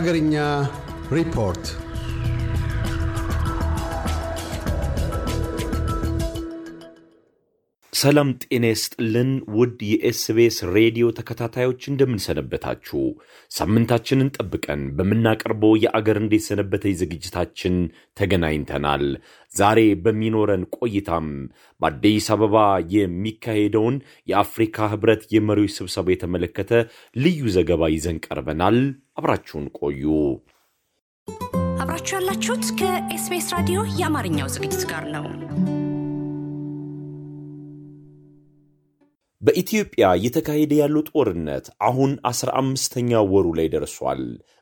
Agarinya Report. ሰላም ጤና ይስጥልን ውድ የኤስቤስ ሬዲዮ ተከታታዮች እንደምንሰነበታችሁ። ሳምንታችንን ጠብቀን በምናቀርበው የአገር እንዴት ሰነበተች ዝግጅታችን ተገናኝተናል። ዛሬ በሚኖረን ቆይታም በአዲስ አበባ የሚካሄደውን የአፍሪካ ህብረት የመሪዎች ስብሰባ የተመለከተ ልዩ ዘገባ ይዘን ቀርበናል። አብራችሁን ቆዩ። አብራችሁ ያላችሁት ከኤስቤስ ራዲዮ የአማርኛው ዝግጅት ጋር ነው። በኢትዮጵያ እየተካሄደ ያለው ጦርነት አሁን አስራ አምስተኛ ወሩ ላይ ደርሷል።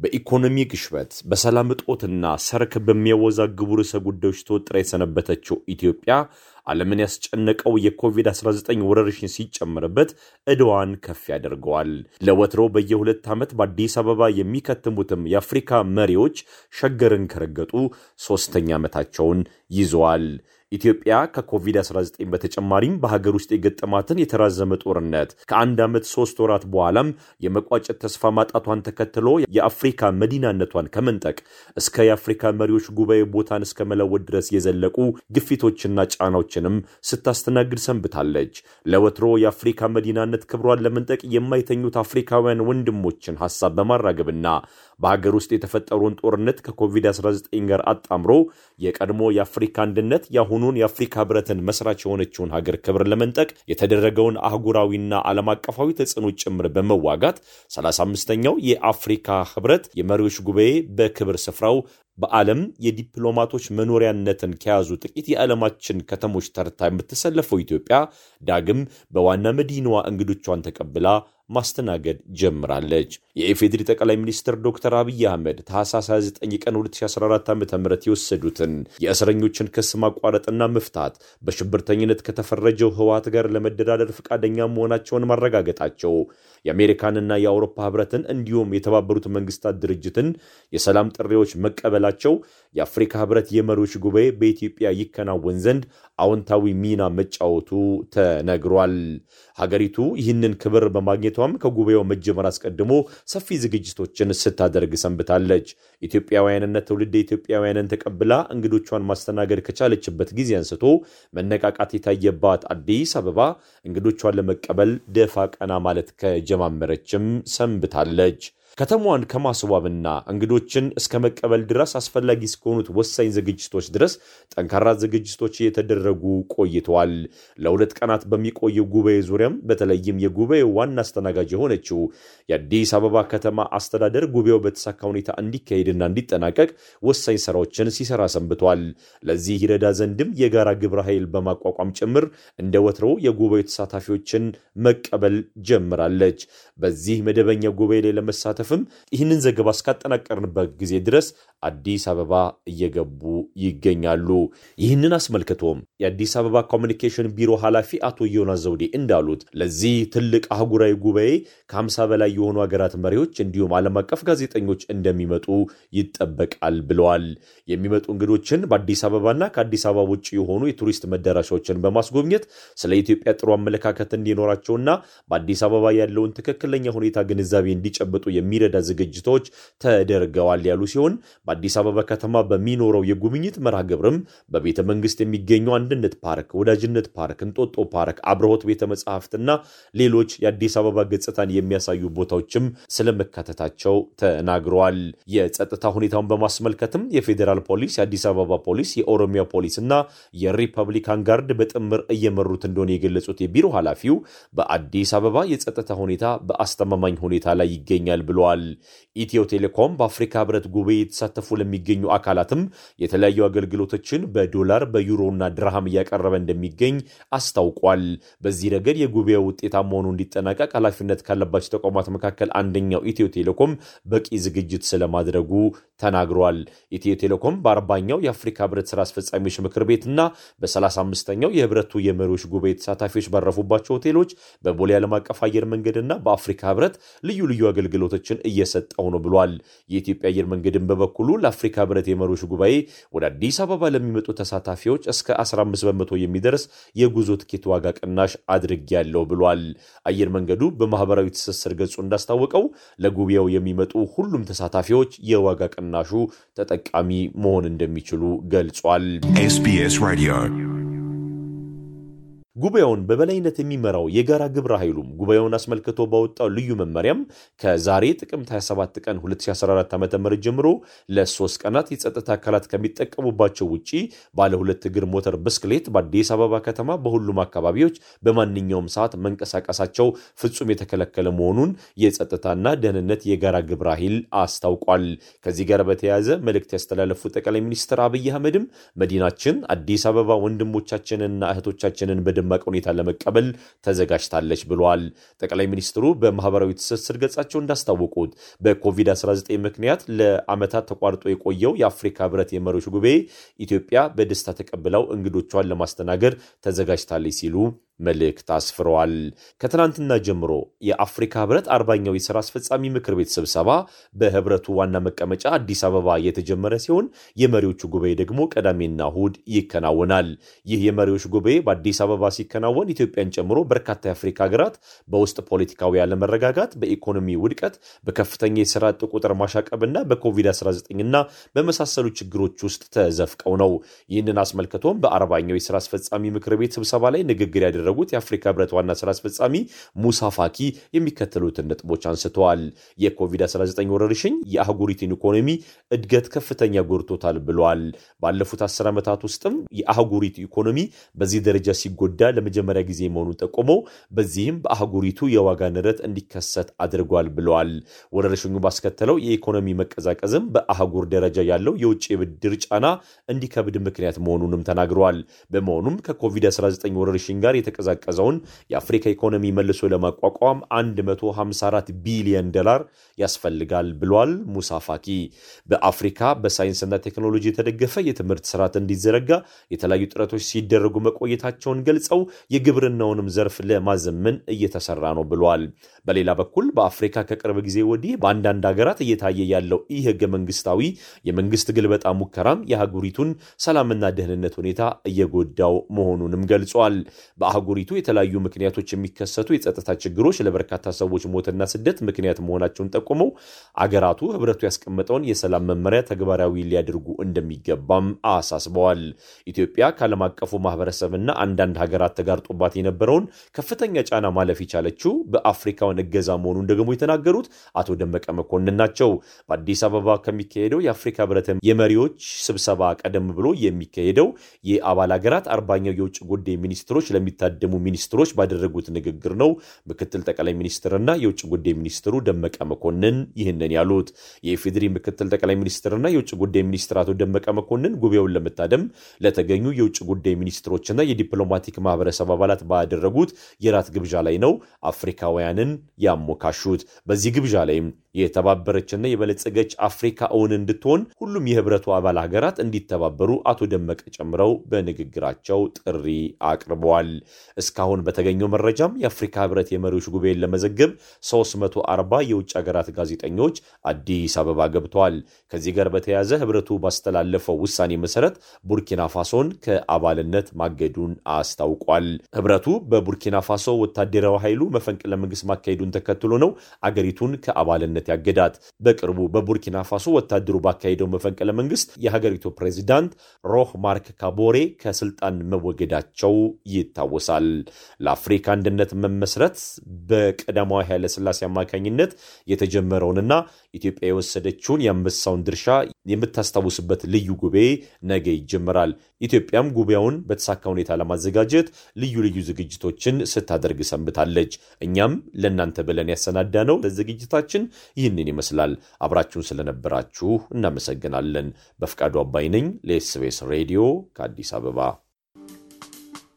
በኢኮኖሚ ግሽበት፣ በሰላም እጦትና ሰርክ በሚያወዛግቡ ርዕሰ ጉዳዮች ተወጥራ የሰነበተችው ኢትዮጵያ ዓለምን ያስጨነቀው የኮቪድ-19 ወረርሽኝ ሲጨመርበት ዕዳዋን ከፍ ያደርገዋል። ለወትሮ በየሁለት ዓመት በአዲስ አበባ የሚከትሙትም የአፍሪካ መሪዎች ሸገርን ከረገጡ ሦስተኛ ዓመታቸውን ይዘዋል። ኢትዮጵያ ከኮቪድ-19 በተጨማሪም በሀገር ውስጥ የገጠማትን የተራዘመ ጦርነት ከአንድ ዓመት ሶስት ወራት በኋላም የመቋጨት ተስፋ ማጣቷን ተከትሎ የአፍሪካ መዲናነቷን ከመንጠቅ እስከ የአፍሪካ መሪዎች ጉባኤ ቦታን እስከ መለወጥ ድረስ የዘለቁ ግፊቶችና ጫናዎችንም ስታስተናግድ ሰንብታለች። ለወትሮ የአፍሪካ መዲናነት ክብሯን ለመንጠቅ የማይተኙት አፍሪካውያን ወንድሞችን ሀሳብ በማራገብና በሀገር ውስጥ የተፈጠረውን ጦርነት ከኮቪድ-19 ጋር አጣምሮ የቀድሞ የአፍሪካ አንድነት የአሁኑን የአፍሪካ ህብረትን መስራች የሆነችውን ሀገር ክብር ለመንጠቅ የተደረገውን አህጉራዊና ዓለም አቀፋዊ ተጽዕኖ ጭምር በመዋጋት 35ኛው የአፍሪካ ህብረት የመሪዎች ጉባኤ በክብር ስፍራው በዓለም የዲፕሎማቶች መኖሪያነትን ከያዙ ጥቂት የዓለማችን ከተሞች ተርታ የምትሰለፈው ኢትዮጵያ ዳግም በዋና መዲናዋ እንግዶቿን ተቀብላ ማስተናገድ ጀምራለች። የኢፌዴሪ ጠቅላይ ሚኒስትር ዶክተር አብይ አህመድ ታህሳስ 29 ቀን 2014 ዓ ም የወሰዱትን የእስረኞችን ክስ ማቋረጥና መፍታት በሽብርተኝነት ከተፈረጀው ህወሓት ጋር ለመደራደር ፈቃደኛ መሆናቸውን ማረጋገጣቸው የአሜሪካንና የአውሮፓ ህብረትን እንዲሁም የተባበሩት መንግስታት ድርጅትን የሰላም ጥሪዎች መቀበላቸው የአፍሪካ ህብረት የመሪዎች ጉባኤ በኢትዮጵያ ይከናወን ዘንድ አዎንታዊ ሚና መጫወቱ ተነግሯል። ሀገሪቱ ይህንን ክብር በማግኘቷም ከጉባኤው መጀመር አስቀድሞ ሰፊ ዝግጅቶችን ስታደርግ ሰንብታለች። ኢትዮጵያውያንና ትውልደ ኢትዮጵያውያንን ተቀብላ እንግዶቿን ማስተናገድ ከቻለችበት ጊዜ አንስቶ መነቃቃት የታየባት አዲስ አበባ እንግዶቿን ለመቀበል ደፋ ቀና ማለት ከጀማመረችም ሰንብታለች። ከተማዋን ከማስዋብና እንግዶችን እስከ መቀበል ድረስ አስፈላጊ እስከሆኑት ወሳኝ ዝግጅቶች ድረስ ጠንካራ ዝግጅቶች እየተደረጉ ቆይተዋል። ለሁለት ቀናት በሚቆየው ጉባኤ ዙሪያም በተለይም የጉባኤው ዋና አስተናጋጅ የሆነችው የአዲስ አበባ ከተማ አስተዳደር ጉባኤው በተሳካ ሁኔታ እንዲካሄድና እንዲጠናቀቅ ወሳኝ ስራዎችን ሲሰራ ሰንብቷል። ለዚህ ይረዳ ዘንድም የጋራ ግብረ ኃይል በማቋቋም ጭምር እንደ ወትሮው የጉባኤው ተሳታፊዎችን መቀበል ጀምራለች። በዚህ መደበኛ ጉባኤ ላይ ለመሳተፍ ይህንን ዘገባ እስካጠናቀርንበት ጊዜ ድረስ አዲስ አበባ እየገቡ ይገኛሉ። ይህንን አስመልክቶም የአዲስ አበባ ኮሚኒኬሽን ቢሮ ኃላፊ አቶ ዮናስ ዘውዴ እንዳሉት ለዚህ ትልቅ አህጉራዊ ጉባኤ ከ50 በላይ የሆኑ ሀገራት መሪዎች እንዲሁም ዓለም አቀፍ ጋዜጠኞች እንደሚመጡ ይጠበቃል ብለዋል። የሚመጡ እንግዶችን በአዲስ አበባና ከአዲስ አበባ ውጭ የሆኑ የቱሪስት መዳረሻዎችን በማስጎብኘት ስለ ኢትዮጵያ ጥሩ አመለካከት እንዲኖራቸውና በአዲስ አበባ ያለውን ትክክለኛ ሁኔታ ግንዛቤ እንዲጨብጡ የሚረዳ ዝግጅቶች ተደርገዋል ያሉ ሲሆን በአዲስ አበባ ከተማ በሚኖረው የጉብኝት መርሃ ግብርም በቤተ መንግስት የሚገኘው አንድነት ፓርክ፣ ወዳጅነት ፓርክ፣ እንጦጦ ፓርክ፣ አብርሆት ቤተ መጽሐፍትና ሌሎች የአዲስ አበባ ገጽታን የሚያሳዩ ቦታዎችም ስለመካተታቸው ተናግረዋል። የጸጥታ ሁኔታውን በማስመልከትም የፌዴራል ፖሊስ፣ የአዲስ አበባ ፖሊስ፣ የኦሮሚያ ፖሊስ እና የሪፐብሊካን ጋርድ በጥምር እየመሩት እንደሆነ የገለጹት የቢሮ ኃላፊው በአዲስ አበባ የጸጥታ ሁኔታ በአስተማማኝ ሁኔታ ላይ ይገኛል ብለዋል። ኢትዮ ቴሌኮም በአፍሪካ ህብረት ጉባኤ የተሳተፉ ለሚገኙ አካላትም የተለያዩ አገልግሎቶችን በዶላር በዩሮና ድርሃም እያቀረበ እንደሚገኝ አስታውቋል። በዚህ ረገድ የጉባኤው ውጤታማ መሆኑ እንዲጠናቀቅ ኃላፊነት ካለባቸው ተቋማት መካከል አንደኛው ኢትዮ ቴሌኮም በቂ ዝግጅት ስለማድረጉ ተናግሯል። ኢትዮ ቴሌኮም በአርባኛው የአፍሪካ ህብረት ስራ አስፈጻሚዎች ምክር ቤትና በ35ኛው የህብረቱ የመሪዎች ጉባኤ ተሳታፊዎች ባረፉባቸው ሆቴሎች በቦሌ ዓለም አቀፍ አየር መንገድና በአፍሪካ ህብረት ልዩ ልዩ አገልግሎቶችን እየሰጠው ነው ብሏል። የኢትዮጵያ አየር መንገድን በበኩሉ ለአፍሪካ ህብረት የመሪዎች ጉባኤ ወደ አዲስ አበባ ለሚመጡ ተሳታፊዎች እስከ 15 በመቶ የሚደርስ የጉዞ ትኬት ዋጋ ቅናሽ አድርጌያለሁ ብሏል። አየር መንገዱ በማህበራዊ ትስስር ገጹ እንዳስታወቀው ለጉባኤው የሚመጡ ሁሉም ተሳታፊዎች የዋጋ ቅናሹ ተጠቃሚ መሆን እንደሚችሉ ገልጿል። SBS Radio. ጉባኤውን በበላይነት የሚመራው የጋራ ግብረ ኃይሉም ጉባኤውን አስመልክቶ ባወጣው ልዩ መመሪያም ከዛሬ ጥቅምት 27 ቀን 2014 ዓ ም ጀምሮ ለሶስት ቀናት የጸጥታ አካላት ከሚጠቀሙባቸው ውጪ ባለ ሁለት እግር ሞተር ብስክሌት በአዲስ አበባ ከተማ በሁሉም አካባቢዎች በማንኛውም ሰዓት መንቀሳቀሳቸው ፍጹም የተከለከለ መሆኑን የጸጥታና ደህንነት የጋራ ግብረ ኃይል አስታውቋል። ከዚህ ጋር በተያያዘ መልእክት ያስተላለፉት ጠቅላይ ሚኒስትር አብይ አህመድም መዲናችን አዲስ አበባ ወንድሞቻችንንና እህቶቻችንን በደማቅ ሁኔታ ለመቀበል ተዘጋጅታለች ብለዋል። ጠቅላይ ሚኒስትሩ በማህበራዊ ትስስር ገጻቸው እንዳስታወቁት በኮቪድ-19 ምክንያት ለዓመታት ተቋርጦ የቆየው የአፍሪካ ህብረት የመሪዎች ጉባኤ ኢትዮጵያ በደስታ ተቀብለው እንግዶቿን ለማስተናገድ ተዘጋጅታለች ሲሉ መልእክት አስፍረዋል። ከትናንትና ጀምሮ የአፍሪካ ህብረት አርባኛው የሥራ አስፈጻሚ ምክር ቤት ስብሰባ በህብረቱ ዋና መቀመጫ አዲስ አበባ የተጀመረ ሲሆን የመሪዎቹ ጉባኤ ደግሞ ቅዳሜና እሁድ ይከናወናል። ይህ የመሪዎች ጉባኤ በአዲስ አበባ ሲከናወን ኢትዮጵያን ጨምሮ በርካታ የአፍሪካ ሀገራት በውስጥ ፖለቲካዊ አለመረጋጋት፣ በኢኮኖሚ ውድቀት፣ በከፍተኛ የስራ አጥ ቁጥር ማሻቀብና በኮቪድ-19ና በመሳሰሉ ችግሮች ውስጥ ተዘፍቀው ነው። ይህንን አስመልክቶም በአርባኛው የሥራ አስፈጻሚ ምክር ቤት ስብሰባ ላይ ንግግር ያደረጉት የአፍሪካ ህብረት ዋና ስራ አስፈጻሚ ሙሳ ፋኪ የሚከተሉትን ነጥቦች አንስተዋል። የኮቪድ-19 ወረርሽኝ የአህጉሪቱን ኢኮኖሚ እድገት ከፍተኛ ጎድቶታል ብለዋል። ባለፉት አስር ዓመታት ውስጥም የአህጉሪቱ ኢኮኖሚ በዚህ ደረጃ ሲጎዳ ለመጀመሪያ ጊዜ መሆኑን ጠቁመው በዚህም በአህጉሪቱ የዋጋ ንረት እንዲከሰት አድርጓል ብለዋል። ወረርሽኙ ባስከተለው የኢኮኖሚ መቀዛቀዝም በአህጉር ደረጃ ያለው የውጭ የብድር ጫና እንዲከብድ ምክንያት መሆኑንም ተናግረዋል። በመሆኑም ከኮቪድ-19 ወረርሽኝ ጋር የተቀዛቀዘውን የአፍሪካ ኢኮኖሚ መልሶ ለማቋቋም 154 ቢሊዮን ዶላር ያስፈልጋል ብሏል ሙሳ ፋኪ። በአፍሪካ በሳይንስና ቴክኖሎጂ የተደገፈ የትምህርት ስርዓት እንዲዘረጋ የተለያዩ ጥረቶች ሲደረጉ መቆየታቸውን ገልጸው የግብርናውንም ዘርፍ ለማዘመን እየተሰራ ነው ብሏል። በሌላ በኩል በአፍሪካ ከቅርብ ጊዜ ወዲህ በአንዳንድ ሀገራት እየታየ ያለው ኢ ህገ መንግስታዊ የመንግስት ግልበጣ ሙከራም የአህጉሪቱን ሰላምና ደህንነት ሁኔታ እየጎዳው መሆኑንም ገልጿል። በአህጉሪቱ የተለያዩ ምክንያቶች የሚከሰቱ የጸጥታ ችግሮች ለበርካታ ሰዎች ሞትና ስደት ምክንያት መሆናቸውን ጠቁመው አገራቱ ህብረቱ ያስቀመጠውን የሰላም መመሪያ ተግባራዊ ሊያደርጉ እንደሚገባም አሳስበዋል። ኢትዮጵያ ከዓለም አቀፉ ማህበረሰብና አንዳንድ ሀገራት ተጋርጦባት የነበረውን ከፍተኛ ጫና ማለፍ የቻለችው በአፍሪካውን እገዛ መሆኑን ደግሞ የተናገሩት አቶ ደመቀ መኮንን ናቸው። በአዲስ አበባ ከሚካሄደው የአፍሪካ ህብረት የመሪዎች ስብሰባ ቀደም ብሎ የሚካሄደው የአባል ሀገራት አርባኛው የውጭ ጉዳይ ሚኒስትሮች ለሚታደሙ ሚኒስትሮች ባደረጉት ንግግር ነው ምክትል ጠቅላይ ሚኒስትርና የውጭ ጉዳይ ሚኒስትሩ ደመቀ መኮንን ይህንን ያሉት። የኢፌዴሪ ምክትል ጠቅላይ ሚኒስትርና የውጭ ጉዳይ ሚኒስትር አቶ ደመቀ መኮንን ጉባኤውን ለመታደም ለተገኙ የውጭ ጉዳይ ሚኒስትሮችና የዲፕሎማቲክ ማህበረሰብ አባላት ባደረጉት የራት ግብዣ ላይ ነው አፍሪካውያንን ያሞካሹት። በዚህ ግብዣ ላይም የተባበረችና የበለጸገች አፍሪካ እውን እንድትሆን ሁሉም የህብረቱ አባል ሀገራት እንዲተባበሩ አቶ ደመቀ ጨምረው በንግግራቸው ጥሪ አቅርበዋል። እስካሁን በተገኘው መረጃም የአፍሪካ ህብረት የመሪዎች ጉባኤን ለመዘገብ 340 የውጭ ሀገራት ጋዜጠኞች አዲስ አበባ ገብተዋል። ከዚህ ጋር በተያያዘ ህብረቱ ባስተላለፈው ውሳኔ መሰረት ቡርኪና ፋሶን ከአባልነት ማገዱን አስታውቋል። ህብረቱ በቡርኪና ፋሶ ወታደራዊ ኃይሉ መፈንቅለ መንግስት ማካሄዱን ተከትሎ ነው አገሪቱን ከአባልነት ያገዳት። በቅርቡ በቡርኪና ፋሶ ወታደሩ ባካሄደው መፈንቅለ መንግስት የሀገሪቱ ፕሬዚዳንት ሮህ ማርክ ካቦሬ ከስልጣን መወገዳቸው ይታወሳል። ለአፍሪካ አንድነት መመስረት በቀዳማዊ ኃይለሥላሴ አማካኝነት የተጀመረውንና ኢትዮጵያ የወሰደችውን የአንበሳውን ድርሻ የምታስታውስበት ልዩ ጉባኤ ነገ ይጀምራል። ኢትዮጵያም ጉባኤውን በተሳካ ሁኔታ ለማዘጋጀት ልዩ ልዩ ዝግጅቶችን ስታደርግ ሰንብታለች። እኛም ለእናንተ ብለን ያሰናዳነው ዝግጅታችን ይህንን ይመስላል። አብራችሁን ስለነበራችሁ እናመሰግናለን። በፍቃዱ አባይ ነኝ ለኤስቤስ ሬዲዮ ከአዲስ አበባ።